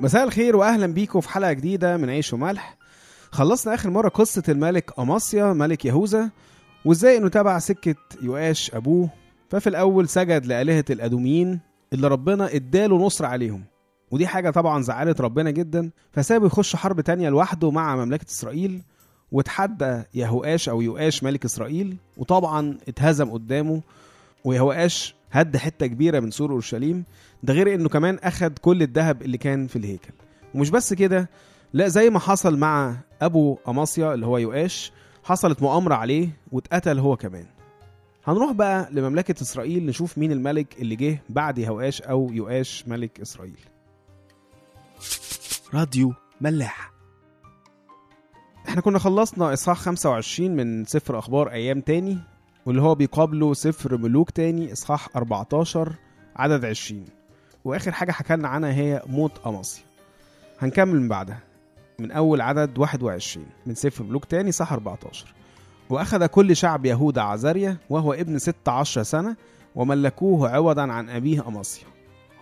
مساء الخير واهلا بيكم في حلقة جديدة من عيش وملح. خلصنا آخر مرة قصة الملك اماسيا ملك يهوذا وإزاي إنه تبع سكة يؤاش أبوه. ففي الأول سجد لآلهة الأدوميين اللي ربنا إداله نصر عليهم. ودي حاجة طبعا زعلت ربنا جدا. فسابه يخش حرب تانية لوحده مع مملكة إسرائيل واتحدى يهوآش أو يؤاش ملك إسرائيل. وطبعا اتهزم قدامه ويهوآش هد حتة كبيرة من سور أورشليم. ده غير إنه كمان أخد كل الذهب اللي كان في الهيكل. ومش بس كده لا زي ما حصل مع أبو اماسيا اللي هو يؤاش حصلت مؤامرة عليه واتقتل هو كمان. هنروح بقى لمملكة إسرائيل نشوف مين الملك اللي جه بعد يهوآش أو يؤاش ملك إسرائيل. راديو ملاح. إحنا كنا خلصنا إصحاح 25 من سفر أخبار أيام تاني. واللي هو بيقابله سفر ملوك تاني إصحاح 14 عدد 20 وآخر حاجة حكالنا عنها هي موت أماسيا هنكمل من بعدها. من أول عدد 21 من سفر ملوك تاني صح 14 وأخذ كل شعب يهوذا عزاريا وهو ابن 16 سنة وملكوه عوضا عن أبيه أماسيا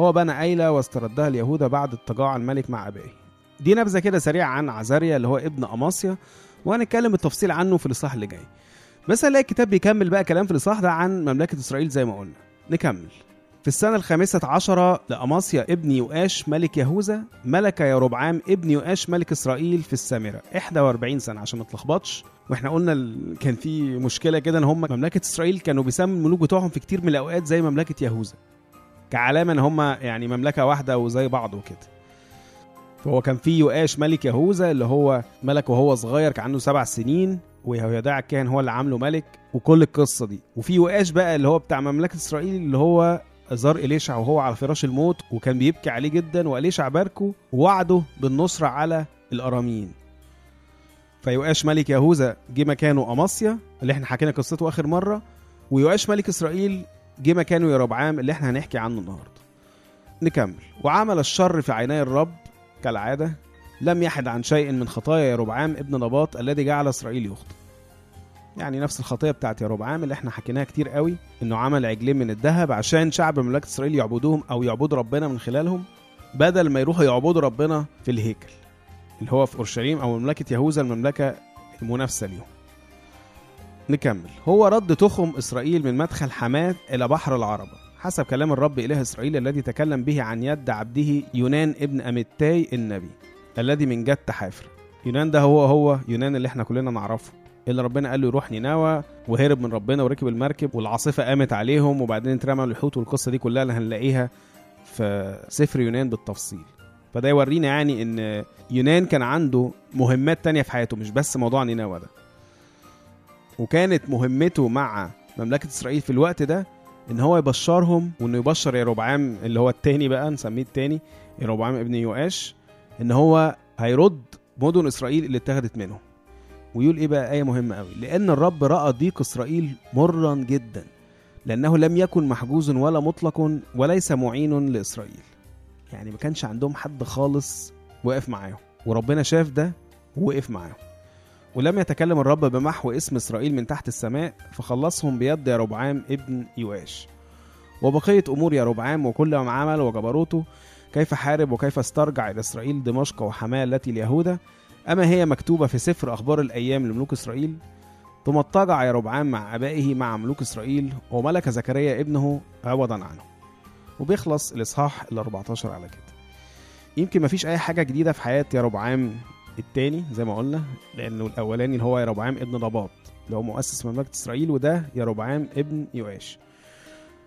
هو بنى أيلة واستردها اليهوذا بعد اتجاع الملك مع أبيه. دي نبذة كده سريعة عن عزاريا اللي هو ابن أماسيا وهنتكلم بالتفصيل عنه في الإصحاح اللي جاي. بس هنلاقي الكتاب بيكمل بقى كلام في الإصحاح ده عن مملكة إسرائيل زي ما قلنا. نكمل. في السنة الخامسة عشرة لأماسيا ابن يؤاش ملك يهوذا ملك يربعام ابن يؤاش ملك إسرائيل في السامرة. 41 سنة عشان ما تلخبطش. وإحنا قلنا. كان في مشكلة كده إن هم مملكة إسرائيل كانوا بيسموا الملوك بتوعهم في كتير من الأوقات زي مملكة يهوذا. كعلامة ان هم يعني مملكة واحدة وزي بعض وكده. فهو كان في يؤاش ملك يهوذا اللي هو ملك وهو صغير كان عنده سبع سنين. ويهويداع الكاهن هو اللي عامله ملك وكل القصة دي. وفي يؤاش بقى اللي هو بتاع مملكة إسرائيل اللي هو زار إليشع وهو على فراش الموت وكان بيبكي عليه جدا وإليشع باركه ووعده بالنصرة على الأراميين فيؤاش ملك يهوذا جه مكانه أماسيا اللي إحنا حكينا قصته آخر مرة ويؤاش ملك إسرائيل جه مكانه يربعام اللي إحنا هنحكي عنه النهاردة. نكمل. وعمل الشر في عيني الرب كالعادة لم يحد عن شيء من خطايا يربعام ابن نباط الذي جعل إسرائيل يخطئ. يعني نفس الخطية بتاعت يروبعام اللي إحنا حكيناها كتير قوي إنه عمل عجلين من الذهب عشان شعب مملكة إسرائيل يعبدوهم أو يعبدوا ربنا من خلالهم بدل ما يروحوا يعبدوا ربنا في الهيكل اللي هو في أورشليم أو مملكة يهوذا المملكة المنافسة ليهم. نكمل. هو رد تخم إسرائيل من مدخل حماة إلى بحر العربة. حسب كلام الرب إله إسرائيل الذي تكلم به عن يد عبده يونان ابن أمتاي النبي. الذي من جد حافر. يونان ده هو هو يونان اللي إحنا كلنا نعرفه. اللي ربنا قال له يروح نينوى وهرب من ربنا وركب المركب والعاصفة قامت عليهم وبعدين اترمى الحوت والقصة دي كلها اللي هنلاقيها في سفر يونان بالتفصيل. فده يورينا يعني إن يونان كان عنده مهمات تانية في حياته مش بس موضوع نينوى ده. وكانت مهمته مع مملكة إسرائيل في الوقت ده إن هو يبشرهم وإنه يبشر يروبعام اللي هو التاني بقى نسميه التاني يروبعام ابن يؤاش إن هو هيرد مدن إسرائيل اللي اتخذت منهم. ويقول إيه بقى؟ آية مهمة قوي لأن الرب رأى ضيق إسرائيل مرا جدا لأنه لم يكن محجوز ولا مطلق وليس معين لإسرائيل. يعني ما كانش عندهم حد خالص واقف معاهم. وربنا شاف ده ووقف معاهم. ولم يتكلم الرب بمحو اسم إسرائيل من تحت السماء فخلصهم بيد يربعام ابن يوآش. وبقية أمور يربعام وكل ما عمل وجبروته كيف حارب وكيف استرجع إلى إسرائيل دمشق وحماه التي اليهوذا أما هي مكتوبة في سفر أخبار الأيام لملوك إسرائيل؟ ثم اضطجع يربعام مع أبائه مع ملوك إسرائيل وملك زكريا ابنه عوضا عنه. وبيخلص الإصحاح ال 14 على كده. يمكن مفيش أي حاجة جديدة في حياة يربعام التاني زي ما قلنا لأنه الأولاني اللي هو يربعام ابن نباط اللي هو مؤسس مملكة إسرائيل وده يربعام ابن يؤاش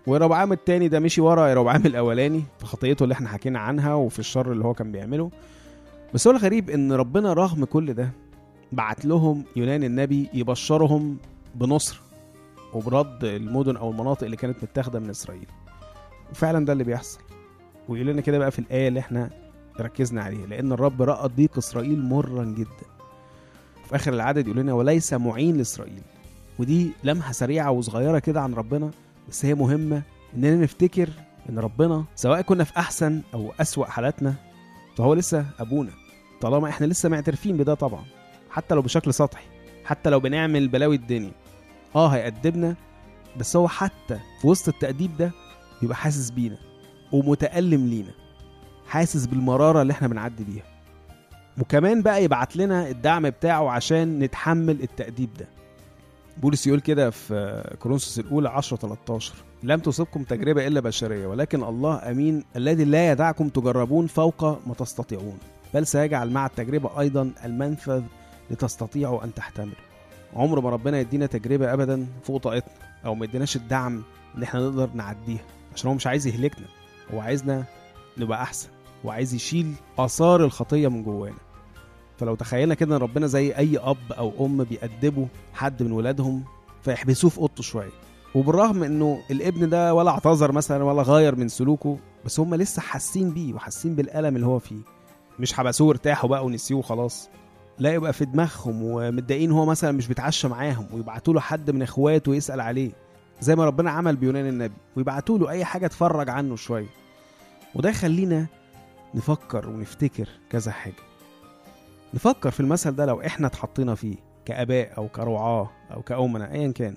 ويربعام التاني ده مشي ورا يربعام الأولاني في خطيته اللي إحنا حكينا عنها وفي الشر اللي هو كان بيعمله. بس هو الغريب إن ربنا رغم كل ده بعت لهم يونان النبي يبشرهم بنصر وبرد المدن أو المناطق اللي كانت متاخدة من إسرائيل. وفعلا ده اللي بيحصل. ويقول لنا كده بقى في الآية اللي إحنا ركزنا عليها لأن الرب رأى ضيق إسرائيل مرا جدا. في آخر العدد يقول لنا وليس معين لإسرائيل. ودي لمحة سريعة وصغيرة كده عن ربنا. بس هي مهمة إننا نفتكر إن ربنا سواء كنا في أحسن أو أسوأ حالاتنا فهو لسه أبونا. طالما إحنا لسه معترفين بده طبعا حتى لو بشكل سطحي حتى لو بنعمل بلاوي الدنيا. آه هيأدبنا بس هو حتى في وسط التأديب ده بيبقى حاسس بينا ومتألم لينا حاسس بالمرارة اللي إحنا بنعدي بيها. وكمان بقى يبعت لنا الدعم بتاعه عشان نتحمل التأديب ده. بولس يقول كده في كورنثوس الأولى 10 13 لم تصبكم تجربة إلا بشرية ولكن الله أمين الذي لا يدعكم تجربون فوق ما تستطيعون بل سيجعل مع التجربة أيضا المنفذ لتستطيعوا أن تحتملوا. عمر ما ربنا يدينا تجربة ابدا فوق طاقتنا أو ما يديناش الدعم إن إحنا نقدر نعديها عشان هو مش عايز يهلكنا هو عايزنا نبقى أحسن وعايز يشيل آثار الخطية من جوانا. فلو تخيلنا كده إن ربنا زي أي أب أو أم بيأدبوا حد من ولادهم فيحبسوه في أوضته شوية. وبالرغم إنه الابن ده ولا اعتذر مثلا ولا غير من سلوكه بس هم لسه حاسين بيه وحاسين بالألم اللي هو فيه. مش حبسوه ارتاحوا بقى ونسيوه خلاص. لا يبقى في دماغهم ومتضايقين هو مثلا مش بيتعشى معاهم ويبعتوا له حد من إخواته يسأل عليه. زي ما ربنا عمل بيونان النبي ويبعتوا له أي حاجة تفرج عنه شوية. وده يخلينا نفكر ونفتكر كذا حاجة. نفكر في المثل ده لو إحنا اتحطينا فيه كآباء أو كرعاه أو كأمنا ايا كان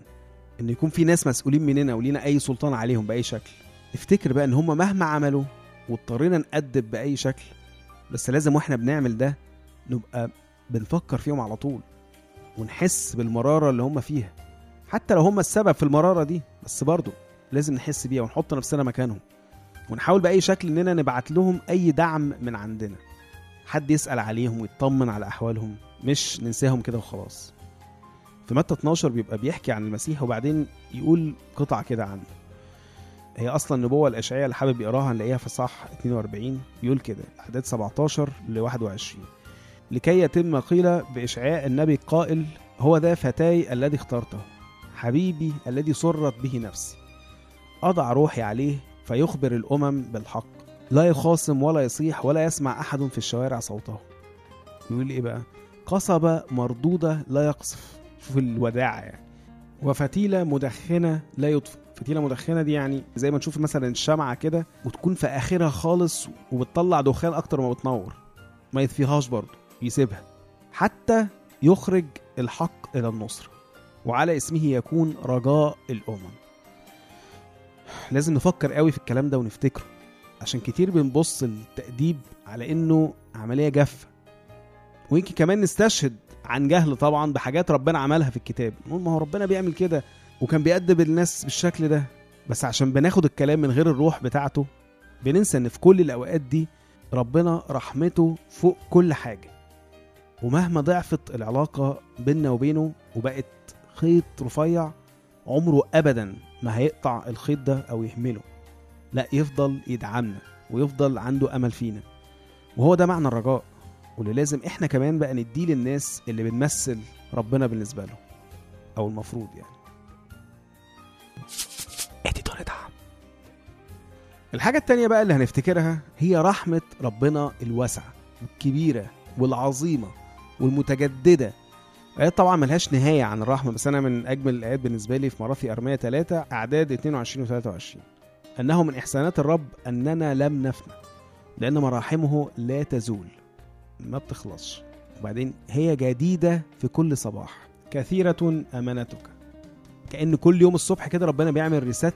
إن يكون في ناس مسؤولين مننا ولينا أي سلطان عليهم بأي شكل. نفتكر بقى إن هم مهما عملوا واضطرينا نأدب بأي شكل بس لازم وإحنا بنعمل ده نبقى بنفكر فيهم على طول ونحس بالمرارة اللي هم فيها. حتى لو هم السبب في المرارة دي بس برضه لازم نحس بيها ونحط نفسنا مكانهم. ونحاول بأي شكل إننا نبعت لهم أي دعم من عندنا. حد يسأل عليهم ويطمن على أحوالهم مش ننساهم كده وخلاص. في متى 12 بيبقى بيحكي عن المسيح وبعدين يقول قطع كده عنه. هي أصلا النبوه الاشعياء اللي حابب يقراها نلاقيها في صح 42 بيقول كده اعداد 17 ل 21 لكي يتم قيل باشعياء النبي قائل هو ذا فتاي الذي اخترته حبيبي الذي سرت به نفسي. أضع روحي عليه فيخبر الأمم بالحق. لا يخاصم ولا يصيح ولا يسمع أحد في الشوارع صوته. يقول إيه بقى؟ قصبة مردودة لا يقصف. شوف الوداعة يعني. وفتيلة مدخنة لا يطفئ. فتيلة مدخنة دي يعني زي ما نشوف مثلا الشمعة كده وتكون في آخرها خالص وبتطلع دخان أكتر ما بتنور. ما يطفيهاش برضه يسيبها. حتى يخرج الحق إلى النصر. وعلى اسمه يكون رجاء الأمم. لازم نفكر قوي في الكلام ده ونفتكره. عشان كتير بنبص التأديب على إنه عملية جافة. ويمكن كمان نستشهد عن جهل طبعا بحاجات ربنا عملها في الكتاب. نقول ما هو ربنا بيعمل كده وكان بيأدب الناس بالشكل ده. بس عشان بناخد الكلام من غير الروح بتاعته بننسى إن في كل الأوقات دي ربنا رحمته فوق كل حاجة. ومهما ضعفت العلاقة بيننا وبينه وبقت خيط رفيع عمره ابدا ما هيقطع الخيط ده أو يهمله لا يفضل يدعمنا ويفضل عنده أمل فينا. وهو ده معنى الرجاء واللي لازم إحنا كمان بقى نديه للناس اللي بنمثل ربنا بالنسبة له أو المفروض يعني. اديتور دعم الحاجة التانية بقى اللي هنفتكرها هي رحمة ربنا الواسعة والكبيرة والعظيمة والمتجددة. آيات طبعا ملهاش نهاية عن الرحمة بس أنا من أجمل الآيات بالنسبة لي في مراثي أرمية 3 أعداد 22 و 23 أنه من إحسانات الرب أننا لم نفنى لأن مراحمه لا تزول ما بتخلصش. وبعدين هي جديدة في كل صباح. كثيرة أمانتك. كأن كل يوم الصبح كده ربنا بيعمل ريست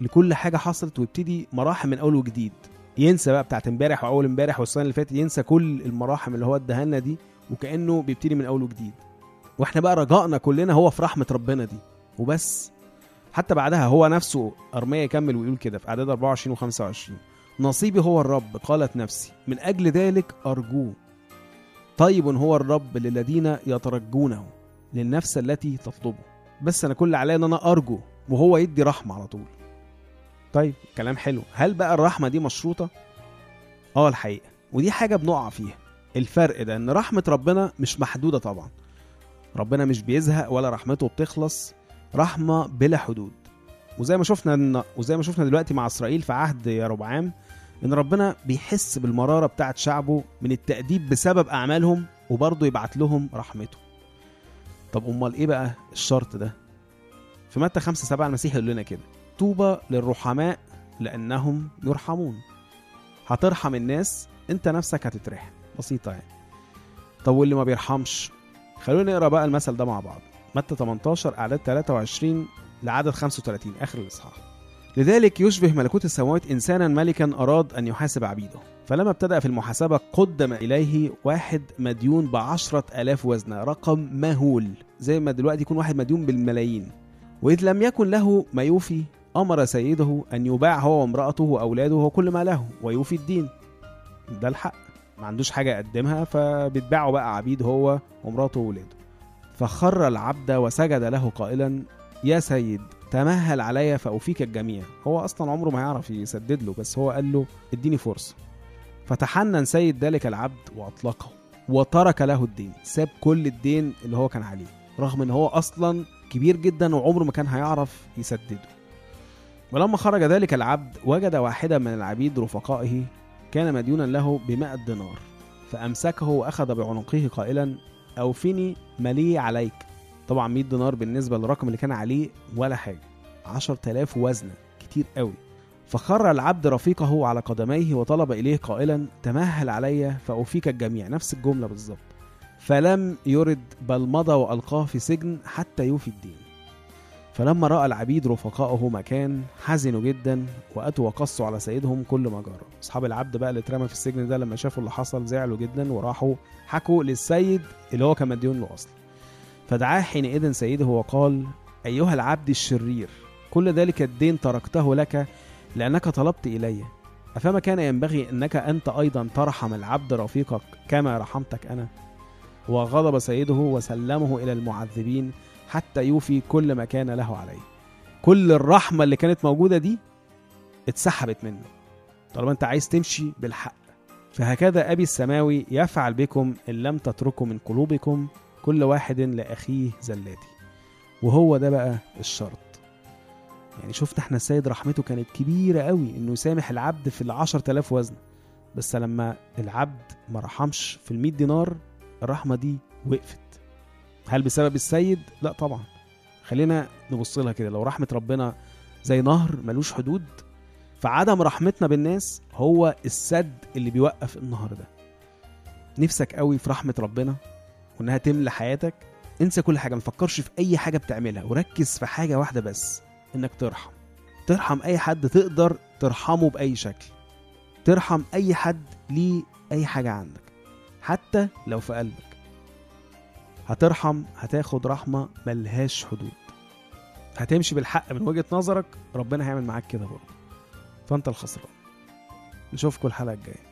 لكل حاجة حصلت ويبتدي مراحم من أول وجديد. ينسى بقى بتاعت امبارح وأول امبارح والسنة اللي فاتت ينسى كل المراحم اللي هو اداها لنا دي وكأنه بيبتدي من أول وجديد. وإحنا بقى رجائنا كلنا هو في رحمة ربنا دي. وبس حتى بعدها هو نفسه أرمية يكمل ويقول كده في أعداد 24 و 25 نصيبي هو الرب قالت نفسي. من أجل ذلك أرجوه. طيب هو الرب للذين يترجونه للنفس التي تطلبه. بس أنا كل عليا إن أنا أرجو وهو يدي رحمة على طول. طيب كلام حلو. هل بقى الرحمة دي مشروطة؟ آه الحقيقة. ودي حاجة بنقع فيها. الفرق ده إن رحمة ربنا مش محدودة طبعا. ربنا مش بيزهق ولا رحمته بتخلص. رحمة بلا حدود. وزي ما شفنا وزي ما شفنا دلوقتي مع إسرائيل في عهد يربعام إن ربنا بيحس بالمرارة بتاعت شعبه من التأديب بسبب أعمالهم وبرضه يبعت لهم رحمته. طب أمال إيه بقى الشرط ده؟ في متى 5 7 المسيح يقول لنا كده؟ طوبى للرحماء لأنهم يرحمون. هترحم الناس أنت نفسك هتترحم. بسيطة يعني. طب واللي ما بيرحمش؟ خلونا نقرأ بقى المثل ده مع بعض. متى 18 إعداد 23 لعدد 35 آخر الإصحاح. لذلك يشبه ملكوت السماوات إنسانا ملكا أراد أن يحاسب عبيده. فلما ابتدأ في المحاسبة قدم إليه واحد مديون بعشرة ألاف وزنة رقم مهول زي ما دلوقتي يكون واحد مديون بالملايين. وإذ لم يكن له ما يوفي أمر سيده أن يباع هو وامرأته وأولاده وكل ما له ويوفي الدين. ده الحق ما عندوش حاجة يقدمها فبيتباعوا بقى عبيد هو ومراته وولاده فخر العبد وسجد له قائلا يا سيد تمهل علي فأوفيك الجميع. هو أصلا عمره ما يعرف يسدد له بس هو قال له اديني فرصة. فتحنن سيد ذلك العبد وأطلقه وترك له الدين ساب كل الدين اللي هو كان عليه رغم إن هو أصلا كبير جدا وعمره ما كان هيعرف يسدده. ولما خرج ذلك العبد وجد واحدا من العبيد رفقائه كان مديونا له بمائة دينار فأمسكه وأخذ بعنقه قائلا أوفني ملي عليك. طبعا 100 دينار بالنسبة للرقم اللي كان عليه ولا حاجة. 10000 وزنة كتير قوي. فخر العبد رفيقه على قدميه وطلب إليه قائلا تمهل علي فأوفيك الجميع. نفس الجملة بالظبط. فلم يرد بل مضى وألقاه في سجن حتى يوفي الدين. فلما رأى العبيد رفقائه مكان حزنوا جدا وأتوا وقصوا على سيدهم كل ما جرى. أصحاب العبد بقى اللي اترمى في السجن ده لما شافوا اللي حصل زعلوا جدا وراحوا حكوا للسيد اللي هو كان مديون له أصلا. فدعاه حينئذ سيده وقال أيها العبد الشرير كل ذلك الدين تركته لك لأنك طلبت إلي. أفما كان ينبغي أنك أنت أيضا ترحم العبد رفيقك كما رحمتك أنا؟ وغضب سيده وسلمه إلى المعذبين حتى يوفي كل ما كان له عليه. كل الرحمة اللي كانت موجودة دي اتسحبت منه. طالما انت عايز تمشي بالحق. فهكذا أبي السماوي يفعل بكم إن لم تتركوا من قلوبكم كل واحد لأخيه زلاتي. وهو ده بقى الشرط. يعني شفت إحنا السيد رحمته كانت كبيرة قوي إنه يسامح العبد في العشر تلاف وزن. بس لما العبد ما رحمش في المية دينار الرحمة دي وقفت. هل بسبب السيد؟ لا طبعا. خلينا نبص لها كده. لو رحمة ربنا زي نهر ملوش حدود فعدم رحمتنا بالناس هو السد اللي بيوقف النهر ده. نفسك قوي في رحمة ربنا وإنها تملى حياتك انسى كل حاجة مفكرش في أي حاجة بتعملها وركز في حاجة واحدة بس إنك ترحم. ترحم أي حد تقدر ترحمه بأي شكل. ترحم أي حد ليه أي حاجة عندك حتى لو في قلبك. هترحم هتاخد رحمة ملهاش حدود. هتمشي بالحق من وجهة نظرك ربنا هيعمل معاك كده برضه. فأنت الخسران. نشوفكم الحلقة الجاية.